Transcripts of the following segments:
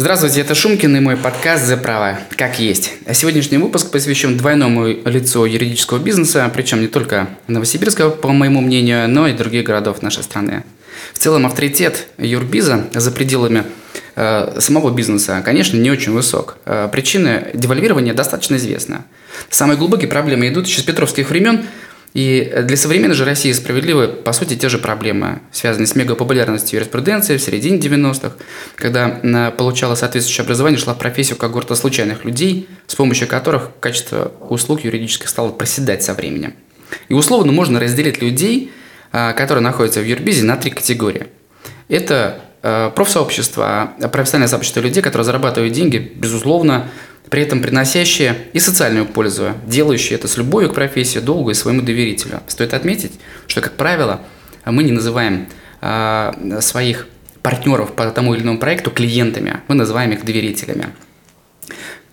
Здравствуйте, это Шумкин и мой подкаст «За право. Как есть». А сегодняшний выпуск посвящен двойному лицу юридического бизнеса, причем не только Новосибирска, по моему мнению, но и других городов нашей страны. В целом авторитет юрбиза за пределами э, самого бизнеса, конечно, не очень высок. Э, причины девальвирования достаточно известны. Самые глубокие проблемы идут еще с петровских времен – и для современной же России справедливы, по сути, те же проблемы, связанные с мегапопулярностью юриспруденции в середине 90-х, когда получала соответствующее образование, шла в профессию когорта случайных людей, с помощью которых качество услуг юридических стало проседать со временем. И условно можно разделить людей, а, которые находятся в юрбизе, на три категории. Это а, профсообщество, а, профессиональное сообщество людей, которые зарабатывают деньги, безусловно, при этом приносящие и социальную пользу, делающие это с любовью к профессии, долгу и своему доверителю. Стоит отметить, что, как правило, мы не называем э, своих партнеров по тому или иному проекту клиентами, мы называем их доверителями.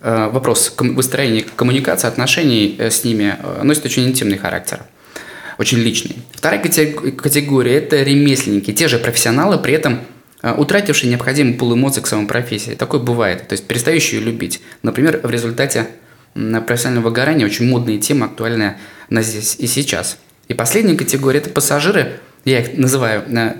Э, вопрос выстроения коммуникации, отношений э, с ними э, носит очень интимный характер, очень личный. Вторая категория – это ремесленники, те же профессионалы, при этом – утративший необходимый пул эмоций к своей профессии. Такое бывает. То есть перестающий ее любить. Например, в результате профессионального выгорания очень модная тема, актуальная на здесь и сейчас. И последняя категория – это пассажиры, я их называю на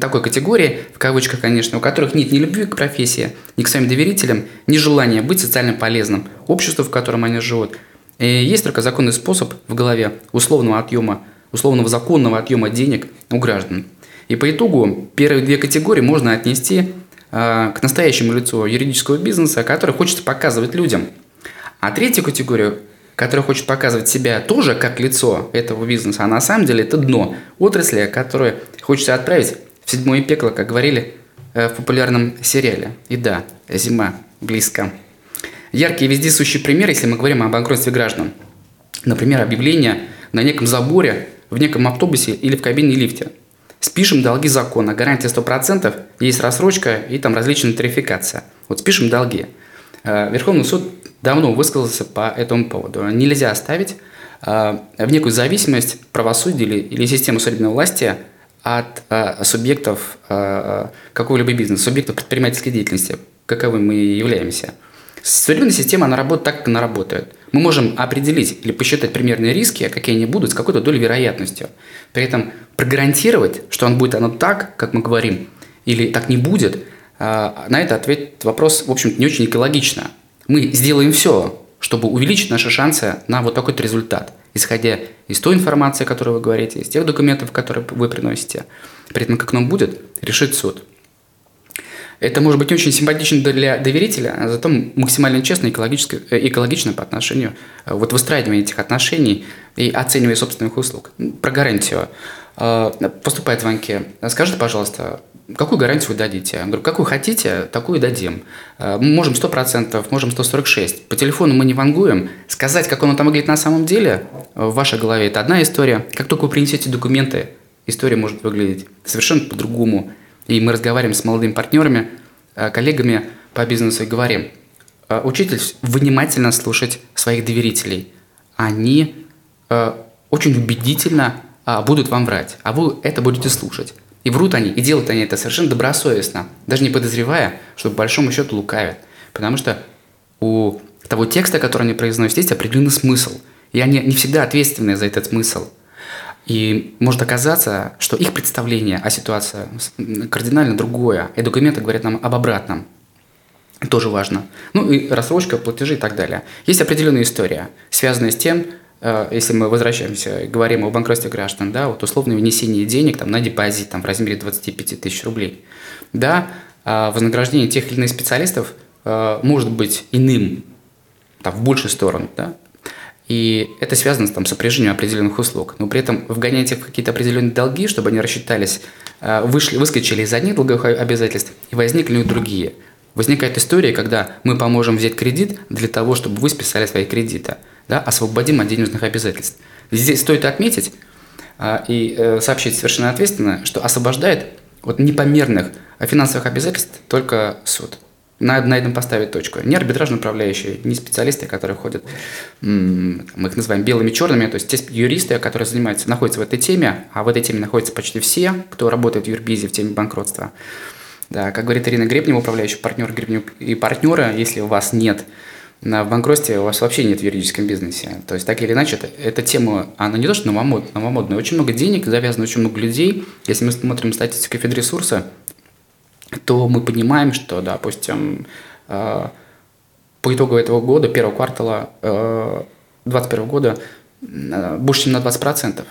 такой категории, в кавычках, конечно, у которых нет ни любви к профессии, ни к своим доверителям, ни желания быть социально полезным обществу, в котором они живут. И есть только законный способ в голове условного отъема, условного законного отъема денег у граждан. И по итогу первые две категории можно отнести э, к настоящему лицу юридического бизнеса, который хочет показывать людям. А третью категорию, которая хочет показывать себя тоже как лицо этого бизнеса, а на самом деле это дно отрасли, которое хочется отправить в седьмое пекло, как говорили э, в популярном сериале. И да, зима близко. Яркий вездесущий пример, если мы говорим о банкротстве граждан. Например, объявление на неком заборе, в неком автобусе или в кабине лифта – Спишем долги закона, гарантия 100%, есть рассрочка и там различная тарификация. Вот спишем долги. Э, Верховный суд давно высказался по этому поводу. Нельзя оставить э, в некую зависимость правосудия или, или системы судебной власти от э, субъектов какого-либо бизнеса, субъектов предпринимательской деятельности, каковым мы являемся. Судебная система, она работает так, как она работает. Мы можем определить или посчитать примерные риски, какие они будут, с какой-то долей вероятностью. При этом прогарантировать, что он будет оно так, как мы говорим, или так не будет, а, на это ответить вопрос, в общем-то, не очень экологично. Мы сделаем все, чтобы увеличить наши шансы на вот такой-то результат, исходя из той информации, которую вы говорите, из тех документов, которые вы приносите. При этом, как нам будет, решит суд. Это может быть не очень симпатично для доверителя, а зато максимально честно и экологично, э, экологично по отношению э, вот выстраивания этих отношений и оценивания собственных услуг. Про гарантию. Э, поступают звонки. Скажите, пожалуйста, какую гарантию вы дадите? Я говорю, какую хотите, такую дадим. Мы можем 100%, можем 146. По телефону мы не вангуем. Сказать, как оно там выглядит на самом деле, в вашей голове, это одна история. Как только вы принесете документы, история может выглядеть совершенно по-другому. И мы разговариваем с молодыми партнерами, э, коллегами по бизнесу и говорим, «Э, учитель внимательно слушать своих доверителей. Они э, очень убедительно а, будут вам врать, а вы это будете слушать. И врут они, и делают они это совершенно добросовестно, даже не подозревая, что по большому счету лукавят. Потому что у того текста, который они произносят, есть определенный смысл. И они не всегда ответственны за этот смысл. И может оказаться, что их представление о ситуации кардинально другое, и документы говорят нам об обратном. Тоже важно. Ну и рассрочка, платежи и так далее. Есть определенная история, связанная с тем, э, если мы возвращаемся говорим о банкротстве граждан, да, вот условное внесение денег там, на депозит там, в размере 25 тысяч рублей, да, а вознаграждение тех или иных специалистов э, может быть иным, там, в большую сторону, да, и это связано там, с сопряжением определенных услуг. Но при этом вгонять их в какие-то определенные долги, чтобы они рассчитались, э, вышли, выскочили из одних долговых обязательств и возникли другие. Возникает история, когда мы поможем взять кредит для того, чтобы вы списали свои кредиты, да, освободим от денежных обязательств. Здесь стоит отметить а, и э, сообщить совершенно ответственно, что освобождает от непомерных финансовых обязательств только суд. Надо на этом поставить точку. Не арбитражные управляющие, не специалисты, которые ходят, мы их называем белыми черными, то есть те юристы, которые занимаются, находятся в этой теме, а в этой теме находятся почти все, кто работает в юрбизе в теме банкротства. Да, как говорит Ирина Гребнева, управляющий партнер Гребнев и партнера, если у вас нет в банкротстве, у вас вообще нет в юридическом бизнесе. То есть, так или иначе, это, эта тема, она не то, что новомод, новомодная, очень много денег завязано, очень много людей. Если мы смотрим статистику Федресурса, то мы понимаем, что, допустим, э, по итогу этого года, первого квартала 2021 э, года, э, больше чем на 20%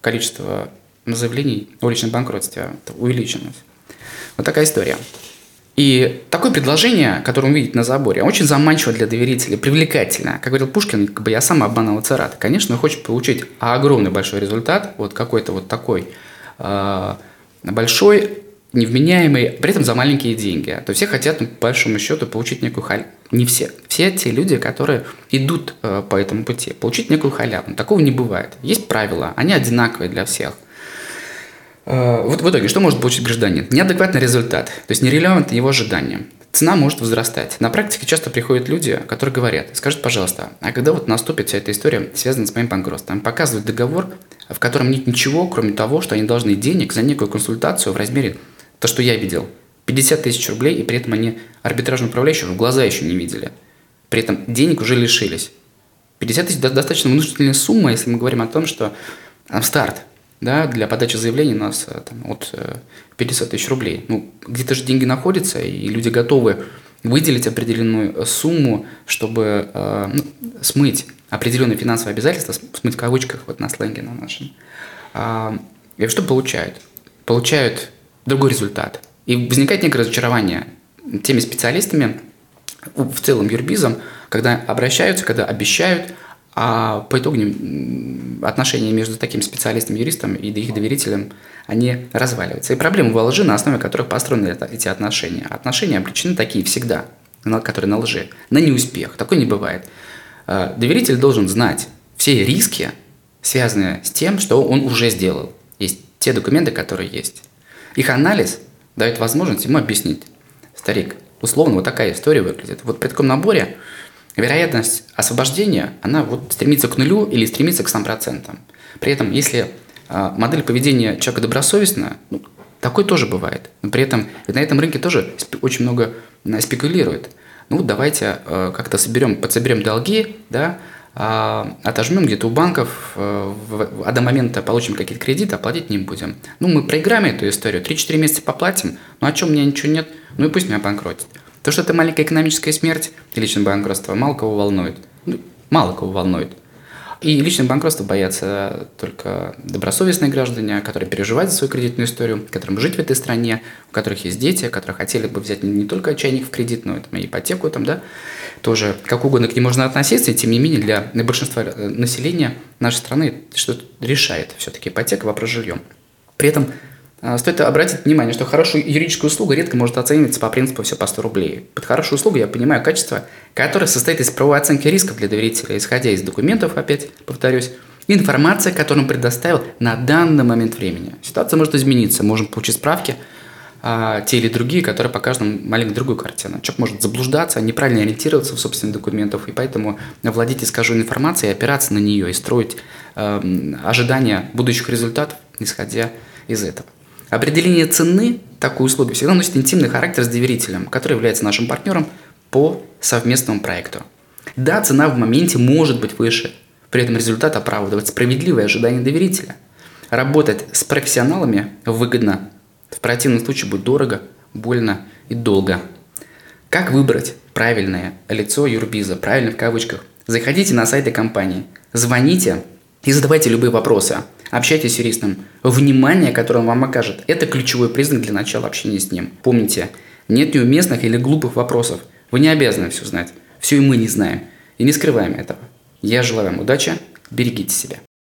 количество заявлений о личном банкротстве увеличилось. Вот такая история. И такое предложение, которое он видит на заборе, очень заманчиво для доверителей, привлекательно. Как говорил Пушкин, как бы я сам обманывал царат. Конечно, он хочет получить огромный большой результат, вот какой-то вот такой э, большой, невменяемый, при этом за маленькие деньги. То все хотят, по большому счету, получить некую халяву. Не все. Все те люди, которые идут э, по этому пути, получить некую халяву. Такого не бывает. Есть правила, они одинаковые для всех. Э, вот в итоге, что может получить гражданин? Неадекватный результат, то есть нерелевантный его ожиданиям. Цена может возрастать. На практике часто приходят люди, которые говорят, скажите, пожалуйста, а когда вот наступит вся эта история, связанная с моим банкротством? Показывают договор, в котором нет ничего, кроме того, что они должны денег за некую консультацию в размере, то, что я видел, 50 тысяч рублей, и при этом они арбитражного управляющего в глаза еще не видели. При этом денег уже лишились. 50 тысяч – достаточно внушительная сумма, если мы говорим о том, что там старт – да, для подачи заявлений у нас э, там, от 50 э, тысяч рублей. Ну, где-то же деньги находятся, и люди готовы выделить определенную сумму, чтобы э, ну, смыть определенные финансовые обязательства, смыть в кавычках вот на сленге на нашем. А, и что получают? Получают другой результат. И возникает некое разочарование теми специалистами, в целом юрбизом, когда обращаются, когда обещают, а по итогу отношения между таким специалистом, юристом и их доверителем, они разваливаются. И проблема во лжи, на основе которых построены эти отношения. Отношения обречены такие всегда, которые на лжи, на неуспех. Такое не бывает. А, доверитель должен знать все риски, связанные с тем, что он уже сделал. Есть те документы, которые есть. Их анализ дает возможность ему объяснить. Старик, условно, вот такая история выглядит. Вот при таком наборе вероятность освобождения, она вот стремится к нулю или стремится к 100%. При этом, если а, модель поведения человека добросовестная, ну, такое тоже бывает. Но при этом на этом рынке тоже очень много спекулирует. Ну давайте э, как-то соберем, подсоберем долги, да, а, отожмем где-то у банков, а до момента получим какие-то кредиты, оплатить не будем. Ну, мы проиграем эту историю, 3-4 месяца поплатим, ну, о чем у меня ничего нет, ну и пусть меня банкротит. То, что это маленькая экономическая смерть и личное банкротство, мало кого волнует. Ну, мало кого волнует. И личное банкротство боятся только добросовестные граждане, которые переживают за свою кредитную историю, которым жить в этой стране, у которых есть дети, которые хотели бы взять не только чайник в кредит, но и ипотеку там, да, тоже как угодно к ним можно относиться, и тем не менее для большинства э, населения нашей страны что решает все-таки ипотека, вопрос жильем. При этом стоит обратить внимание, что хорошая юридическая услуга редко может оцениваться по принципу все по 100 рублей. Под хорошую услугу я понимаю качество, которое состоит из правовой оценки рисков для доверителя, исходя из документов, опять повторюсь, информация, которую он предоставил на данный момент времени. Ситуация может измениться, можем получить справки, а, те или другие, которые покажут нам маленько другую картину. Человек может заблуждаться, неправильно ориентироваться в собственных документах, и поэтому владеть искаженной информацией, опираться на нее и строить э, ожидания будущих результатов, исходя из этого. Определение цены такой услуги всегда носит интимный характер с доверителем, который является нашим партнером по совместному проекту. Да, цена в моменте может быть выше, при этом результат оправдывает справедливые ожидания доверителя. Работать с профессионалами выгодно, в противном случае будет дорого, больно и долго. Как выбрать правильное лицо юрбиза, правильно в кавычках? Заходите на сайты компании, звоните и задавайте любые вопросы. Общайтесь с юристом. Внимание, которое он вам окажет, это ключевой признак для начала общения с ним. Помните, нет неуместных или глупых вопросов. Вы не обязаны все знать. Все и мы не знаем. И не скрываем этого. Я желаю вам удачи. Берегите себя.